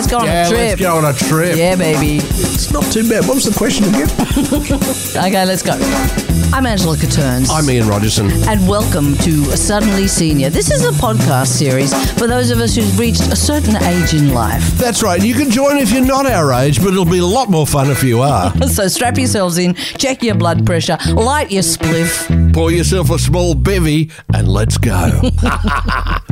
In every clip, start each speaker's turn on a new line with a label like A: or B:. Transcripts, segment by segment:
A: Let's go on
B: Yeah,
A: a trip.
B: let's go on a trip.
A: Yeah, baby.
B: It's not too bad. What was the question again?
A: Okay, let's go. I'm Angela Catterns.
B: I'm Ian Rogerson.
A: and welcome to Suddenly Senior. This is a podcast series for those of us who've reached a certain age in life.
B: That's right. You can join if you're not our age, but it'll be a lot more fun if you are.
A: So strap yourselves in, check your blood pressure, light your spliff.
B: Pour yourself a small bevy and let's go.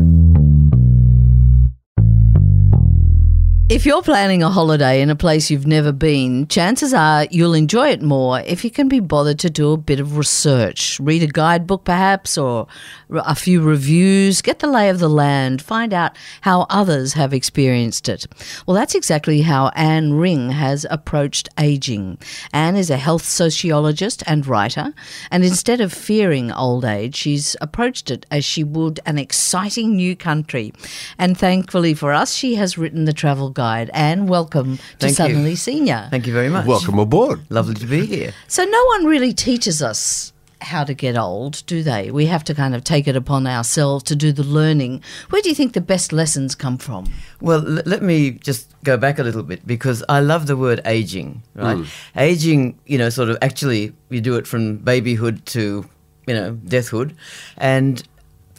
A: If you're planning a holiday in a place you've never been, chances are you'll enjoy it more if you can be bothered to do a bit of research. Read a guidebook, perhaps, or a few reviews, get the lay of the land, find out how others have experienced it. Well, that's exactly how Anne Ring has approached aging. Anne is a health sociologist and writer, and instead of fearing old age, she's approached it as she would an exciting new country. And thankfully for us, she has written the travel guide. Anne, welcome to
C: Thank you.
A: Suddenly Senior.
C: Thank you very much.
B: Welcome aboard.
C: Lovely to be here.
A: So no one really teaches us how to get old, do they? We have to kind of take it upon ourselves to do the learning. Where do you think the best lessons come from?
C: Well, l- let me just go back a little bit because I love the word aging, right? Hmm. Aging, you know, sort of actually, you do it from babyhood to, you know, deathhood. And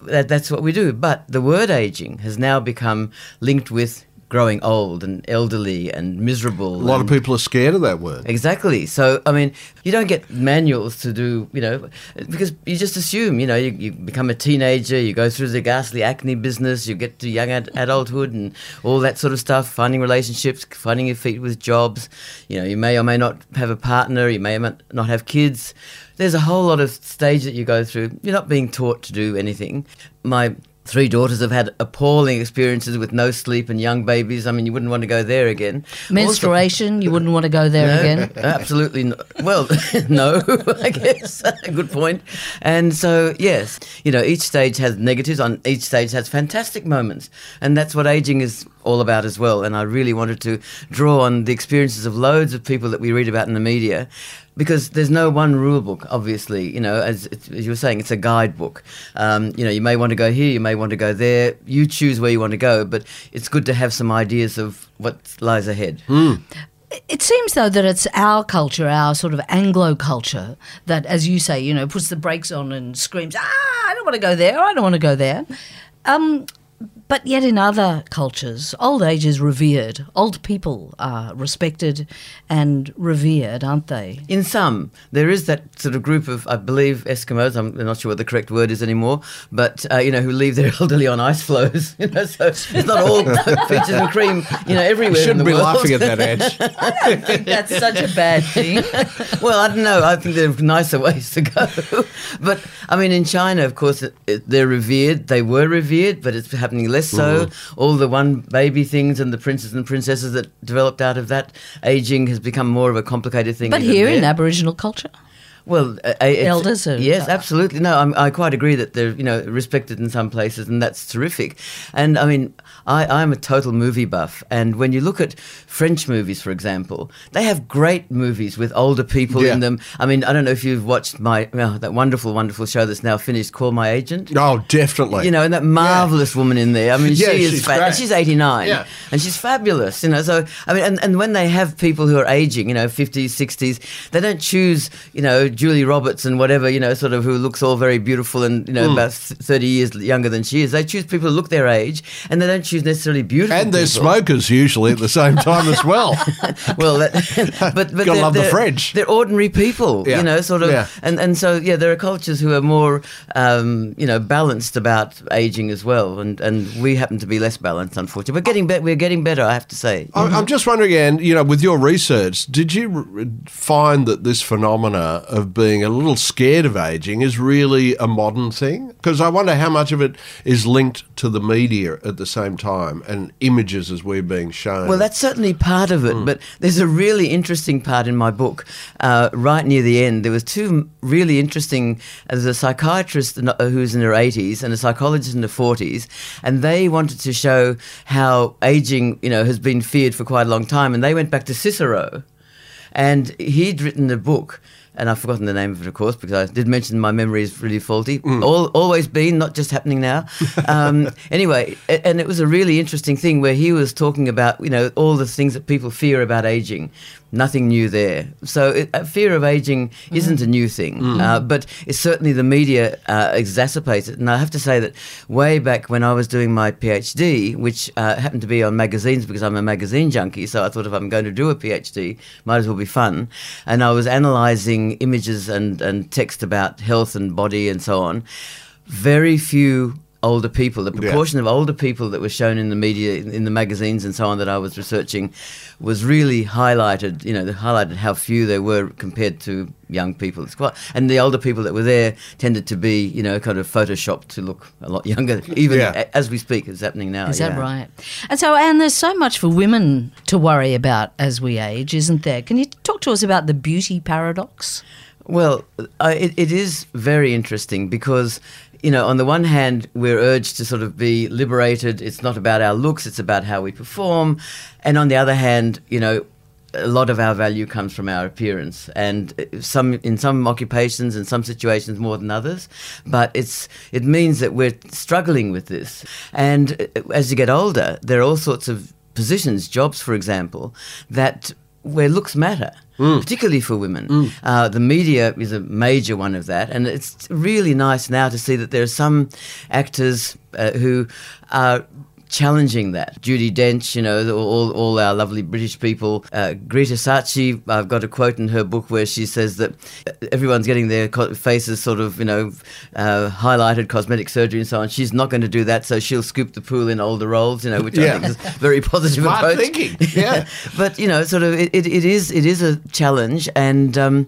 C: that, that's what we do. But the word aging has now become linked with growing old and elderly and miserable.
B: A lot of people are scared of that word.
C: Exactly. So, I mean, you don't get manuals to do, you know, because you just assume, you know, you, you become a teenager, you go through the ghastly acne business, you get to young ad- adulthood and all that sort of stuff, finding relationships, finding your feet with jobs. You know, you may or may not have a partner, you may or may not have kids. There's a whole lot of stage that you go through. You're not being taught to do anything. My three daughters have had appalling experiences with no sleep and young babies. I mean, you wouldn't want to go there again. Also-
A: Menstruation, you wouldn't want to go there
C: no,
A: again.
C: Absolutely. No. Well, no, I guess. Good point. And so, yes, you know, each stage has negatives. On each stage has fantastic moments, and that's what aging is all about as well. And I really wanted to draw on the experiences of loads of people that we read about in the media. Because there's no one rule book, obviously. You know, as, as you were saying, it's a guidebook. Um, you know, you may want to go here, you may want to go there. You choose where you want to go, but it's good to have some ideas of what lies ahead.
A: It seems though that it's our culture, our sort of Anglo culture, that, as you say, you know, puts the brakes on and screams, "Ah, I don't want to go there. I don't want to go there." Um, but yet, in other cultures, old age is revered. Old people are respected and revered, aren't they?
C: In some, there is that sort of group of, I believe, Eskimos. I'm not sure what the correct word is anymore, but uh, you know, who leave their elderly on ice floes. You know, so it's not all peaches and cream. You know, everywhere.
B: You shouldn't
C: in
B: be
C: world.
B: laughing at that, Edge.
A: I think that's such a bad thing.
C: well, I don't know. I think there are nicer ways to go. but I mean, in China, of course, it, it, they're revered. They were revered, but it's happening less so. All the one baby things and the princes and princesses that developed out of that aging has become more of a complicated thing.
A: But here in. Aboriginal culture,
C: Well, uh, uh,
A: Elders are-
C: yes, absolutely. No, I'm, I quite agree that they're you know respected in some places, and that's terrific. And I mean, I, I'm a total movie buff, and when you look at French movies, for example, they have great movies with older people
B: Yeah.
C: in them. I mean, I don't know if you've watched my well, that wonderful, wonderful show that's now finished, Call My Agent.
B: Oh, definitely.
C: You know, and that marvelous woman in there. I mean,
B: Yeah,
C: she is
B: she's
C: fa- she's 89
B: Yeah.
C: and she's fabulous, you know. So, I mean, and, and when they have people who are aging, you know, 50s, 60s, they don't choose, you know, Julie Roberts and whatever, you know, sort of who looks all very beautiful and, you know,
B: Hmm.
C: about 30 years younger than she is. They choose people who look their age and they don't choose necessarily beautiful
B: and they're
C: people.
B: smokers usually at the same time as well.
C: well, that, but but they're,
B: love the
C: they're-
B: French.
C: They're ordinary people,
B: Yeah.
C: you know, sort of,
B: Yeah.
C: and and so yeah, there are cultures who are more, um, you know, balanced about aging as well, and and we happen to be less balanced, unfortunately. We're getting better. We're getting better, I have to say.
B: I- I'm just wondering, Anne, you know, with your research, did you find that this phenomena of being a little scared of aging is really a modern thing? Because I wonder how much of it is linked to the media at the same time and images as we're being shown.
C: Well, that's certainly part of it, but there's a really interesting part in my book. Uh, right near the end, there was two really interesting. There's a psychiatrist who's in her 80s and a psychologist in her 40s, and they wanted to show how aging, you know, has been feared for quite a long time, and they went back to Cicero. And he'd written a book and I've forgotten the name of it, of course, because I did mention my memory is really faulty.
B: Mm.
C: All, always been, not just happening now. Um, anyway, and it was a really interesting thing where he was talking about, you know, all the things that people fear about aging. Nothing new there. So it, uh, fear of aging isn't a new thing, uh, but it's certainly the media uh, exacerbates it. And I have to say that way back when I was doing my PhD, which uh, happened to be on magazines because I'm a magazine junkie, so I thought if I'm going to do a PhD, might as well be fun. And I was analysing images and, and text about health and body and so on. Very few older people, the proportion of older people that were shown in the media, in, in the magazines and so on that I was researching, was really highlighted. You know, they highlighted how few there were compared to young people. It's quite, and the older people that were there tended to be, you know, kind of photoshopped to look a lot younger. Even
B: Yeah.
C: a- as we speak, it's happening now.
A: Is that right? And so, Anne, there's so much for women to worry about as we age, isn't there? Can you talk to us about the beauty paradox?
C: Well, uh, it, it is very interesting because, you know, on the one hand, we're urged to sort of be liberated. It's not about our looks, it's about how we perform. And on the other hand, you know, a lot of our value comes from our appearance, and uh, some in some occupations and some situations more than others. But it's it means that we're struggling with this, and uh, as you get older, there are all sorts of positions, jobs, for example, that where looks matter, particularly for women. Uh, the media is a major one of that, and it's really nice now to see that there are some actors uh, who are challenging that. Judi Dench, you know, all, all our lovely British people. Uh, Greta Scacchi, I've got a quote in her book where she says that everyone's getting their faces sort of, you know, uh, highlighted, cosmetic surgery and so on. She's not going to do that, so she'll scoop the pool in older roles, you know, which
B: Yeah.
C: I think is very positive
B: Smart
C: approach.
B: thinking, yeah.
C: but you know, sort of, it, it, it is it is a challenge, and um,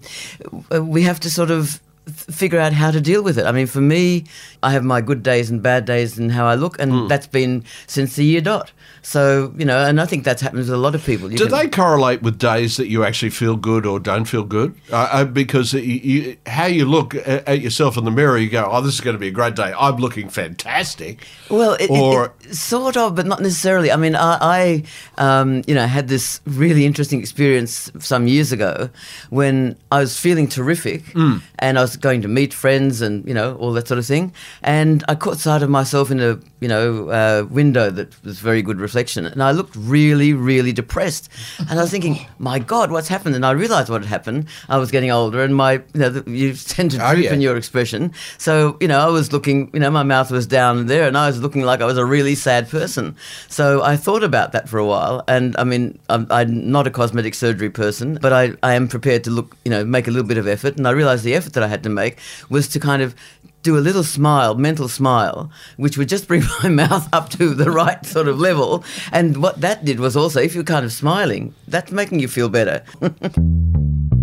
C: we have to sort of figure out how to deal with it. I mean, for me, I have my good days and bad days and how I look, and
B: Hmm.
C: that's been since the year dot. So you know, and I think that's happened with a lot of people. You
B: Do
C: can-
B: they correlate with days that you actually feel good or don't feel good? Uh, uh, because you, you, how you look at, at yourself in the mirror, you go, "Oh, this is going to be a great day. I'm looking fantastic."
C: Well, it, it-
B: Or-
C: it- sort of, but not necessarily. I mean, I, I um, you know, had this really interesting experience some years ago when I was feeling terrific,
B: Mm.
C: and I was going to meet friends and you know all that sort of thing, and I caught sight of myself in a you know uh, window that was very good reflection, and I looked really, really depressed, and I was thinking, my God, what's happened? And I realised what had happened. I was getting older, and my you know the, you tend to
B: Oh, yeah.
C: in your expression. So, you know, I was looking, you know, my mouth was down there and I was looking like I was a really sad person. So I thought about that for a while. And I mean, I'm, I'm not a cosmetic surgery person, but I, I am prepared to look, you know, make a little bit of effort. And I realized the effort that I had to make was to kind of do a little smile, mental smile, which would just bring my mouth up to the right sort of level. And what that did was also, if you're kind of smiling, that's making you feel better.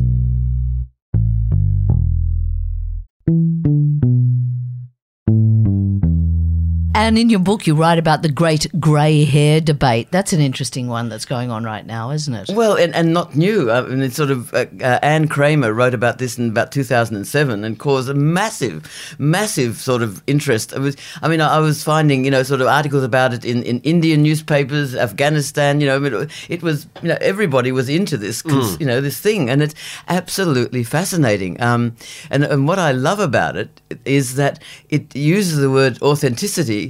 A: And in your book, you write about the great grey hair debate. That's an interesting one that's going on right now, isn't it?
C: Well, and, and not new. I mean, it's sort of uh, uh, Anne Kreamer wrote about this in about 2007 and caused a massive, massive sort of interest. It was, I mean, I, I was finding you know sort of articles about it in, in Indian newspapers, Afghanistan. You know, I mean, it was you know everybody was into this cons- you know this thing, and it's absolutely fascinating. Um, and and what I love about it is that it uses the word authenticity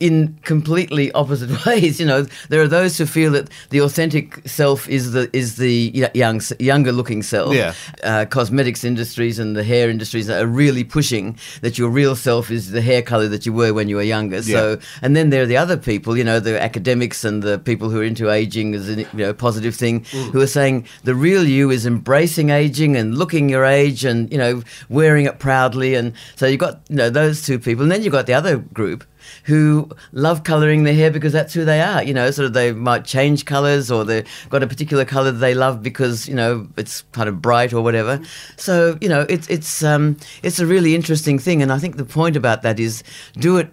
C: in completely opposite ways. You know, there are those who feel that the authentic self is the is the young younger looking self.
B: Yeah.
C: Uh, cosmetics industries and the hair industries are really pushing that your real self is the hair color that you were when you were younger. So, and then there are the other people, you know, the academics and the people who are into aging as a you know positive thing, who are saying the real you is embracing aging and looking your age and you know wearing it proudly. And so you've got you know those two people, and then you've got the other group who love colouring their hair because that's who they are. You know, sort of they might change colours or they've got a particular colour that they love because you know it's kind of bright or whatever. So you know, it's it's um, it's a really interesting thing, and I think the point about that is do it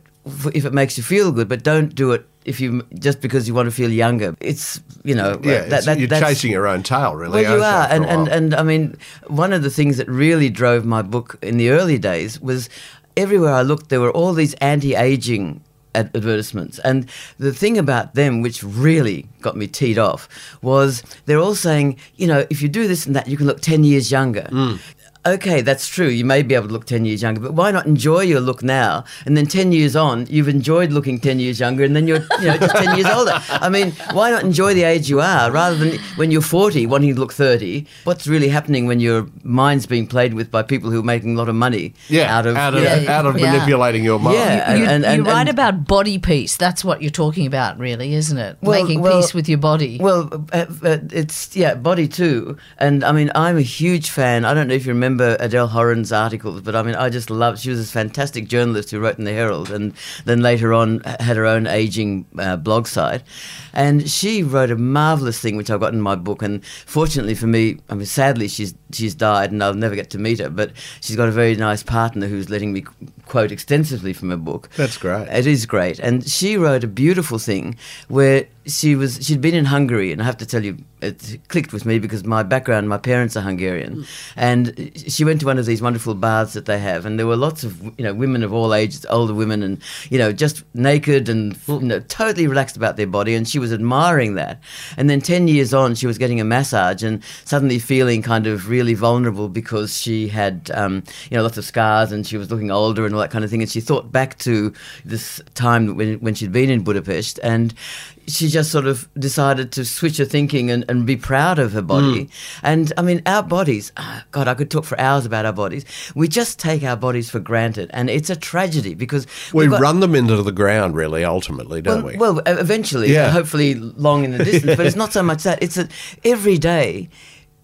C: if it makes you feel good, but don't do it. If you just because you want to feel younger, it's you know
B: Yeah,
C: that, that,
B: you're chasing your own tail, really.
C: well, you are, and, and and I mean, one of the things that really drove my book in the early days was everywhere I looked, there were all these anti-aging advertisements, and the thing about them, which really got me teed off, was they're all saying, you know, if you do this and that, you can look ten years younger. Mm. Okay, that's true. You may be able to look 10 years younger, but why not enjoy your look now? And then 10 years on, you've enjoyed looking 10 years younger, and then you're you know, just 10 years older. I mean, why not enjoy the age you are rather than when you're 40 wanting to look 30? What's really happening when your mind's being played with by people who are making a lot of money
B: Yeah,
C: out of.
B: out of,
A: Yeah,
B: out of
A: yeah.
B: manipulating your mind.
C: Yeah.
A: You,
C: and- and-
A: you write
C: and-
A: about body peace. That's what you're talking about, really, isn't it?
C: Well-
A: Making
C: well-
A: peace with your body.
C: Well, uh, uh, it's yeah, body too. And I mean, I'm a huge fan. I don't know if you remember Adele Horin's articles, but I mean, I just love. She was this fantastic journalist who wrote in the Herald, and then later on had her own aging uh, blog site. And she wrote a marvelous thing, which I've got in my book. And fortunately for me, I mean, sadly she's she's died, and I'll never get to meet her. But she's got a very nice partner who's letting me quote extensively from her book.
B: That's great.
C: It is great, and she wrote a beautiful thing where she was she'd been in Hungary, and I have to tell you, it clicked with me because my background, my parents are Hungarian, mm. and she went to one of these wonderful baths that they have, and there were lots of you know women of all ages, older women, and you know just naked and you know totally relaxed about their body, and she was admiring that, and then ten years on, she was getting a massage and suddenly feeling kind of really vulnerable because she had um, you know lots of scars and she was looking older and all that kind of thing, and she thought back to this time when when she'd been in Budapest and she just sort of decided to switch her thinking and, and be proud of her body. And I mean, our bodies, ah, God, I could talk for hours about our bodies. We just take our bodies for granted. And it's a tragedy because
B: We
C: got-
B: run them into the ground, really, ultimately, don't
C: well,
B: we?
C: well, eventually,
B: Yeah.
C: hopefully long in the distance, but it's not so much that. It's that every day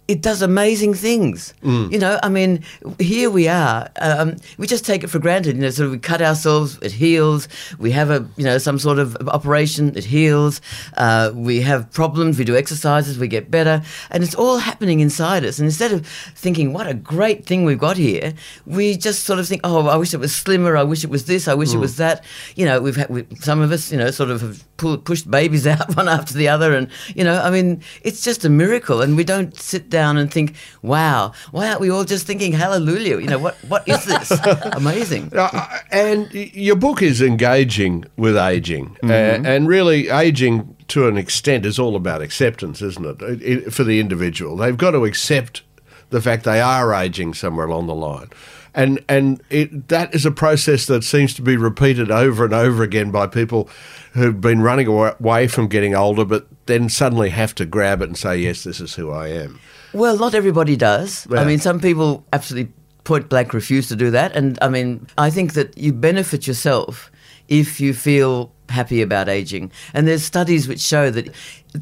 C: it does amazing things.
B: Mm.
C: You know, I mean, here we are. Um, we just take it for granted. You know, sort of we cut ourselves, it heals. We have a, you know, some sort of operation, it heals. Uh, we have problems, we do exercises, we get better. And it's all happening inside us. And instead of thinking, what a great thing we've got here, we just sort of think, oh, I wish it was slimmer, I wish it was this, I wish it was that. You know, we've had, we, some of us, you know, sort of have pushed babies out one after the other. And, you know, I mean, it's just a miracle. And we don't sit down and think, wow, why aren't we all just thinking, hallelujah? You know, what, what is this? Amazing.
B: Uh, and your book is engaging with aging, uh, and really aging to an extent is all about acceptance, isn't it? It- it- For the individual, they've got to accept the fact they are aging somewhere along the line, and and it, that is a process that seems to be repeated over and over again by people who've been running away from getting older, but then suddenly have to grab it and say, "Yes, this is who I am."
C: Well, not everybody does.
B: Yeah.
C: I mean, some people absolutely point blank refuse to do that. And I mean, I think that you benefit yourself if you feel happy about aging. And there's studies which show that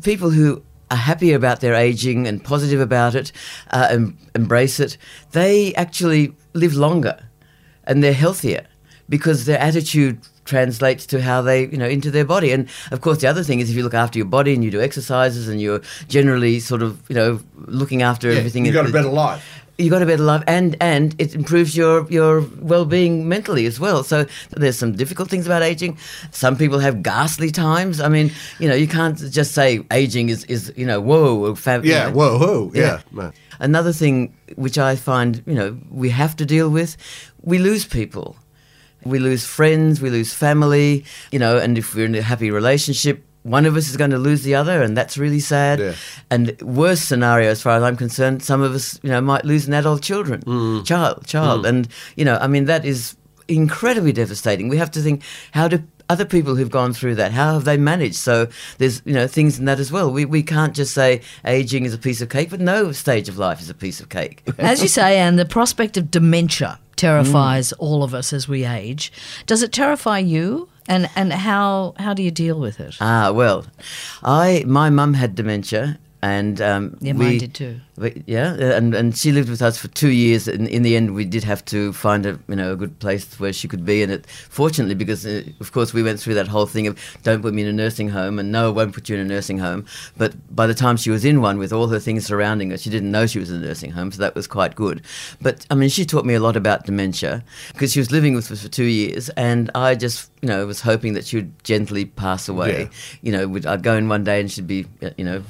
C: people who are happy about their aging and positive about it uh, and embrace it, they actually live longer and they're healthier because their attitude translates to how they, you know, into their body. And of course, the other thing is if you look after your body and you do exercises and you're generally sort of, you know, looking after everything.
B: you've got a better life.
C: you got a better life, and and it improves your your well being mentally as well. So there's some difficult things about aging. Some people have ghastly times. I mean, you know, you can't just say aging is is you know whoa fab, you
B: Yeah,
C: know.
B: whoa, whoa, yeah.
C: Yeah. Another thing which I find, you know, we have to deal with, we lose people. We lose friends, we lose family, you know, and if we're in a happy relationship, one of us is going to lose the other, and that's really sad.
B: Yeah.
C: And worst scenario, as far as I'm concerned, some of us, you know, might lose an adult children,
B: Mm.
C: child, child, and you know, I mean, that is incredibly devastating. We have to think, how do other people who've gone through that, how have they managed? So there's, you know, things in that as well. We we can't just say aging is a piece of cake, but no stage of life is a piece of cake.
A: As you say, and the prospect of dementia terrifies all of us as we age. Does it terrify you? And and how how do you deal with it?
C: Ah, well, I my mum had dementia, and um,
A: Yeah,
C: we,
A: mine did too.
C: We- yeah, and and she lived with us for two years. And in the end, we did have to find a you know a good place where she could be. And it fortunately, because uh, of course we went through that whole thing of don't put me in a nursing home, and no, I won't put you in a nursing home. But by the time she was in one with all her things surrounding her, she didn't know she was in a nursing home, so that was quite good. But I mean, she taught me a lot about dementia because she was living with us for two years, and I just you know was hoping that she would gently pass away.
B: Yeah.
C: You know, would- I'd go in one day and she'd be uh, you know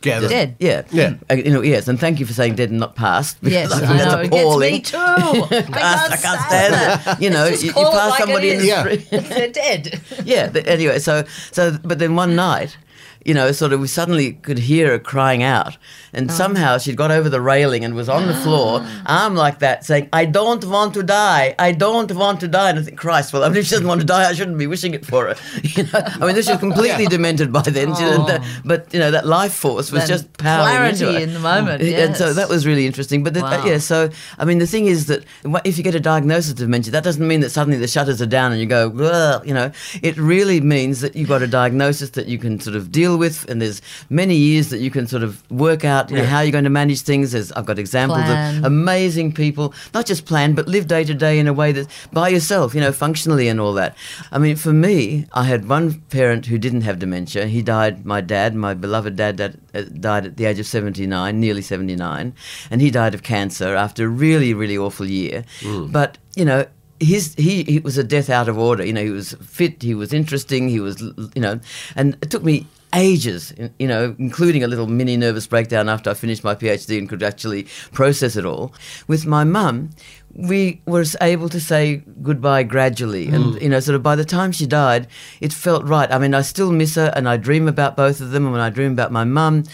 B: Gather.
A: Dead.
C: yeah,
B: Yeah.
C: Uh, you know, yes, and thank you for saying dead and not past.
A: Yes,
C: because
A: I
C: think
A: know.
C: that's
A: It gets me too. I can't,
C: I can't stand
A: that.
C: it. You know, you, you pass
A: like
C: somebody in the.
B: Yeah.
C: street.
A: They're dead.
C: yeah. But anyway, so so but then one night you know, sort of, we suddenly could hear her crying out. And
A: Oh.
C: somehow she'd got over the railing and was on the floor, arm like that, saying, I don't want to die. I don't want to die. And I think, Christ, well, I mean, if she doesn't want to die, I shouldn't be wishing it for her. You know, I mean, this was completely demented by then.
A: Oh.
C: but, you know, that life force was
A: That
C: just powering
A: clarity in the moment, Yes.
C: And so that was really interesting. But the, uh,
A: Wow.
C: yeah, so I mean, the thing is that if you get a diagnosis of dementia, that doesn't mean that suddenly the shutters are down and you go, "Ugh," you know. It really means that you've got a diagnosis that you can sort of deal with, and there's many years that you can sort of work out, you know, how you're going to manage things. There's, I've got examples
A: Plan.
C: of amazing people, not just plan, but live day to day in a way that by yourself, you know, functionally and all that. I mean, for me, I had one parent who didn't have dementia. He died, my dad, my beloved dad, that uh, died at the age of 79, nearly 79, and he died of cancer after a really, really awful year. But, you know, his he, he was a death out of order. You know, he was fit, he was interesting, he was, you know, and it took me ages, you know, including a little mini nervous breakdown after I finished my PhD and could actually process it all. With my mum, we were able to say goodbye gradually, and you know, sort of by the time she died, it felt right. I mean, I still miss her, and I dream about both of them, and when I dream about my mum,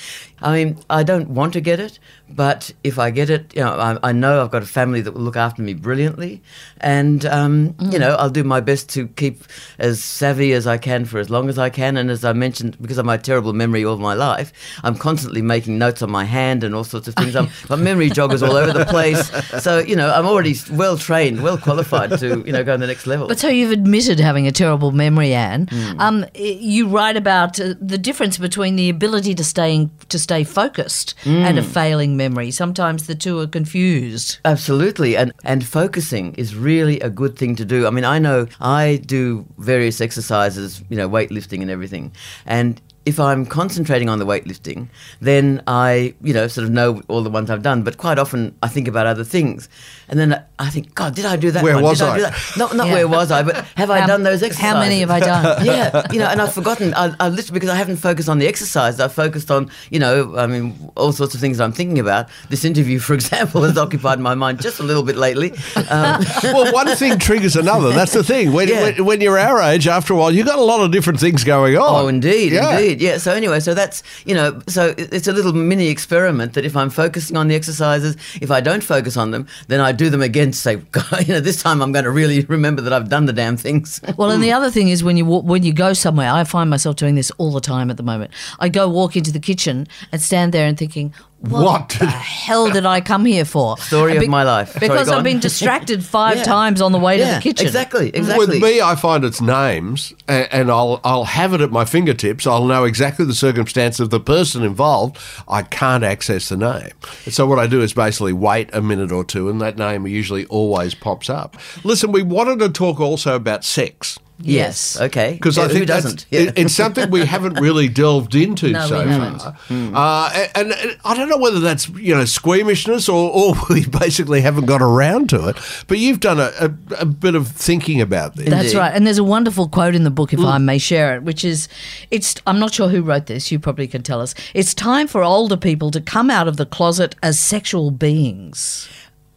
C: I mean, I don't want to get it, but if I get it, you know, I, I know I've got a family that will look after me brilliantly, and um, you know, I'll do my best to keep as savvy as I can for as long as I can. And as I mentioned, because of my terrible memory all my life, I'm constantly making notes on my hand and all sorts of things. I'm got memory joggers all over the place, so you know, I'm already well trained, well qualified to you know go to the next level.
A: But so you've admitted having a terrible memory, Anne.
C: Hmm.
A: Um, you write about uh, the difference between the ability to staying to stay focused and
C: Hmm.
A: a failing memory. Sometimes the two are confused.
C: Absolutely, and and focusing is really a good thing to do. I mean, I know I do various exercises, you know, weightlifting and everything, and if I'm concentrating on the weightlifting, then I, you know, sort of know all the ones I've done. But quite often I think about other things, and then I think, God, did I do that?
B: Where
C: one?
B: was
C: did
B: I?"
C: do that? Not not
A: Yeah.
C: where was I, but have I done those exercises?
A: How many have I done?
C: yeah, you know, and I've forgotten. I, I literally because I haven't focused on the exercise. I've focused on, you know, I mean, all sorts of things I'm thinking about. This interview, for example, has occupied my mind just a little bit lately. Um,
B: well, one thing triggers another. That's the thing. When,
C: Yeah.
B: when, when you're our age, after a while, you've got a lot of different things going on.
C: Oh, indeed,
B: Yeah.
C: indeed. Yeah. So anyway, so that's you know, so it's a little mini experiment that if I'm focusing on the exercises, if I don't focus on them, then I do them again. To say, you know, this time I'm going to really remember that I've done the damn things.
A: Well, and the other thing is when you when you go somewhere, I find myself doing this all the time at the moment. I go walk into the kitchen and stand there and thinking, what,
B: What
A: the hell did I come here for?
C: Story of my life.
A: Because
C: go
A: I've been distracted five
C: Yeah.
A: times on the way to the kitchen.
C: exactly, exactly.
B: With me, I find it's names, and, and I'll I'll have it at my fingertips. I'll know exactly the circumstance of the person involved. I can't access the name, and so what I do is basically wait a minute or two, and that name usually always pops up. Listen, we wanted to talk also about sex.
A: Yes.
C: Okay.
B: Because
C: Yeah,
B: I think
C: who
B: that's-
C: doesn't?
B: it- it's something we haven't really delved into
A: No,
B: so
A: haven't.
B: far. Uh, and, and I don't know whether that's you know squeamishness or, or we basically haven't got around to it. But you've done a, a, a bit of thinking about this.
A: That's
C: Indeed.
A: right. And there's a wonderful quote in the book, if I may share it, which is it's I'm not sure who wrote this, you probably can tell us. It's time for older people to come out of the closet as sexual beings.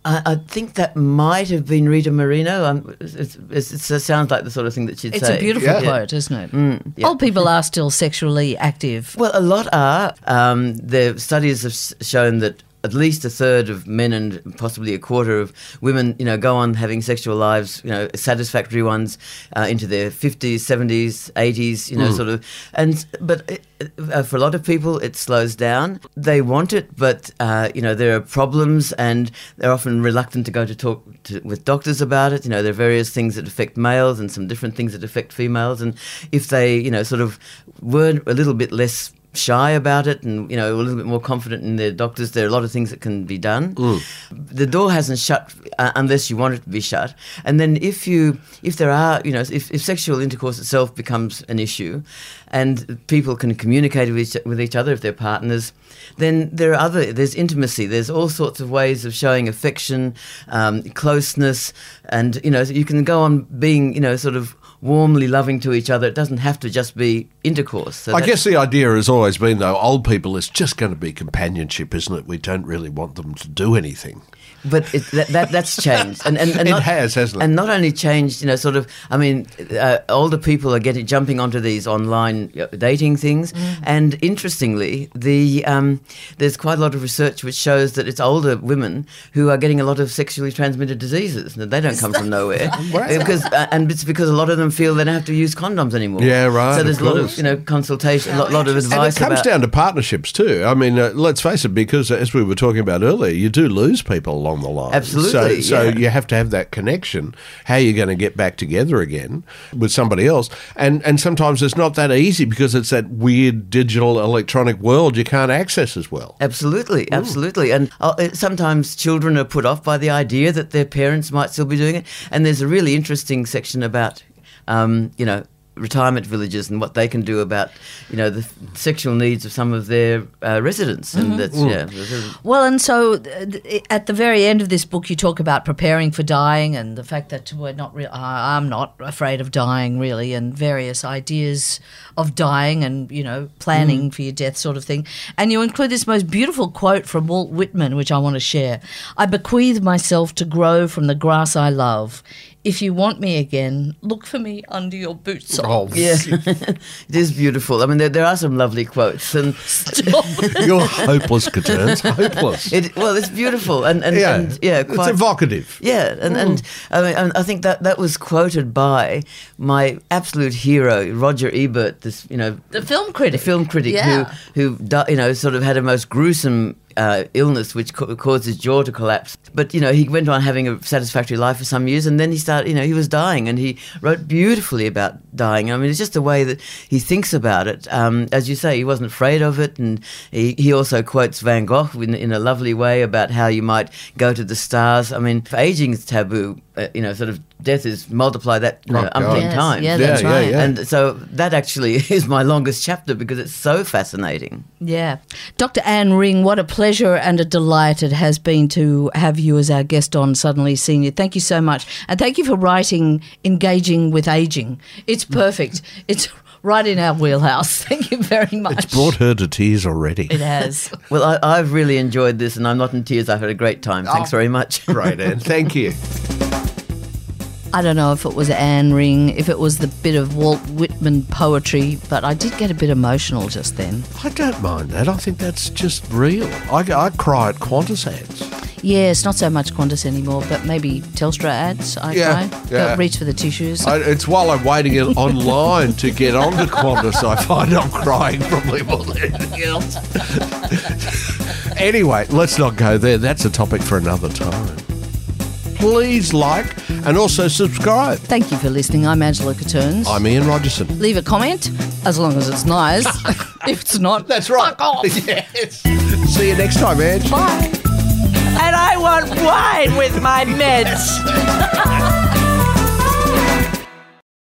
C: I, I think that might have been Rita Marino. Um, it's, it's, it's, it sounds like the sort of thing that she'd
A: It's
C: say.
A: It's a beautiful
B: Yeah.
A: quote, isn't it?
C: Mm, yeah.
A: Old people are still sexually active.
C: Well, a lot are. Um, the studies have shown that at least a third of men and possibly a quarter of women, you know, go on having sexual lives, you know, satisfactory ones, uh, into their fifties, seventies, eighties, you know, sort of. And but uh, for a lot of people, it slows down. They want it, but uh, you know, there are problems, and they're often reluctant to go to talk to, with doctors about it. You know, there are various things that affect males and some different things that affect females, and if they, you know, sort of were a little bit less shy about it and you know a little bit more confident in their doctors. There are a lot of things that can be done. The door hasn't shut uh, unless you want it to be shut. And then if you if there are you know if, if sexual intercourse itself becomes an issue and people can communicate with each, with each other if they're partners then there are other there's intimacy. There's all sorts of ways of showing affection um, closeness and you know you can go on being you know sort of warmly loving to each other it doesn't have to just be intercourse so
B: I guess the idea has always been, though, old people, it's just going to be companionship, isn't it? We don't really want them to do anything.
C: But it, that, that that's changed, and and, and
B: It
C: not,
B: has, hasn't it?
C: And not only changed, you know, sort of. I mean, uh, older people are getting jumping onto these online uh, dating things, and interestingly, the um, there's quite a lot of research which shows that it's older women who are getting a lot of sexually transmitted diseases. and They don't come from nowhere,
B: Right.
C: because uh, and it's because a lot of them feel they don't have to use condoms anymore.
B: Yeah, right,
C: So there's a lot of you know consultation, a lot, lot of
B: And it comes
C: about.
B: down to partnerships too. I mean, uh, let's face it, because as we were talking about earlier, you do lose people along the line.
C: Absolutely,
B: So, so you have to have that connection. How are you're going to get back together again with somebody else, and and sometimes it's not that easy because it's that weird digital electronic world you can't access as well.
C: Absolutely, absolutely. And uh, sometimes children are put off by the idea that their parents might still be doing it. And there's a really interesting section about, um, you know, retirement villages and what they can do about, you know, the sexual needs of some of their uh, residents. And that's, yeah.
A: Well, and so uh, th- at the very end of this book, you talk about preparing for dying and the fact that we're not. Re- I'm not afraid of dying, really, and various ideas of dying and you know planning for your death, sort of thing. And you include this most beautiful quote from Walt Whitman, which I want to share. I bequeath myself to grow from the grass I love. If you want me again, look for me under your boot socks.
B: Oh,
C: yeah, it is beautiful. I mean, there, there are some lovely quotes, and
B: you're hopeless, Catterns. Hopeless.
C: it well, it's beautiful, and and
B: yeah,
C: and, yeah,
B: it's evocative.
C: Yeah, and, and, mm. I mean, and I think that that was quoted by my absolute hero, Roger Ebert, this you know
A: The film critic.
C: the film critic
A: Yeah.
C: who who you know sort of had a most gruesome uh, illness which ca- caused his jaw to collapse. But you know he went on having a satisfactory life for some years, and then he started. You know he was dying, and he wrote beautifully about dying. I mean, it's just the way that he thinks about it. Um, as you say, he wasn't afraid of it, and he, he also quotes Van Gogh in, in a lovely way about how you might go to the stars. I mean, aging is taboo. Uh, you know, sort of death is multiply that you know,
B: Oh,
C: umpteen
A: Yes,
C: times.
A: yeah,
B: Yeah,
A: that's
B: yeah,
A: right.
B: yeah.
C: And so that actually is my longest chapter because it's so fascinating.
A: Yeah. Dr. Anne Ring, what a pleasure and a delight it has been to have you as our guest on Suddenly Senior. Thank you so much. And thank you for writing Engaging with Aging. It's perfect. it's right in our wheelhouse. Thank you very much.
B: It's brought her to tears already.
A: it has.
C: Well, I, I've really enjoyed this and I'm not in tears. I've had a great time. Thanks
B: Oh.
C: very much.
B: Great, Anne. Thank you.
A: I don't know if it was Anne Ring, if it was the bit of Walt Whitman poetry, but I did get a bit emotional just then.
B: I don't mind that. I think that's just real. I, I cry at Qantas ads.
A: Yes, not so much Qantas anymore, but maybe Telstra ads. I
B: Yeah,
A: cry.
B: yeah.
A: Go reach for the tissues.
B: I, it's while I'm waiting it online to get onto Qantas, I find I'm crying probably more than anything else. anyway, let's not go there. That's a topic for another time. Please like and also subscribe.
A: Thank you for listening. I'm Angela Catterns.
B: I'm Ian Rogerson.
A: Leave a comment, as long as it's nice. if it's not,
B: That's right.
A: Fuck off.
B: yes. See you next time, Ange.
A: Bye.
D: And I want wine with my meds.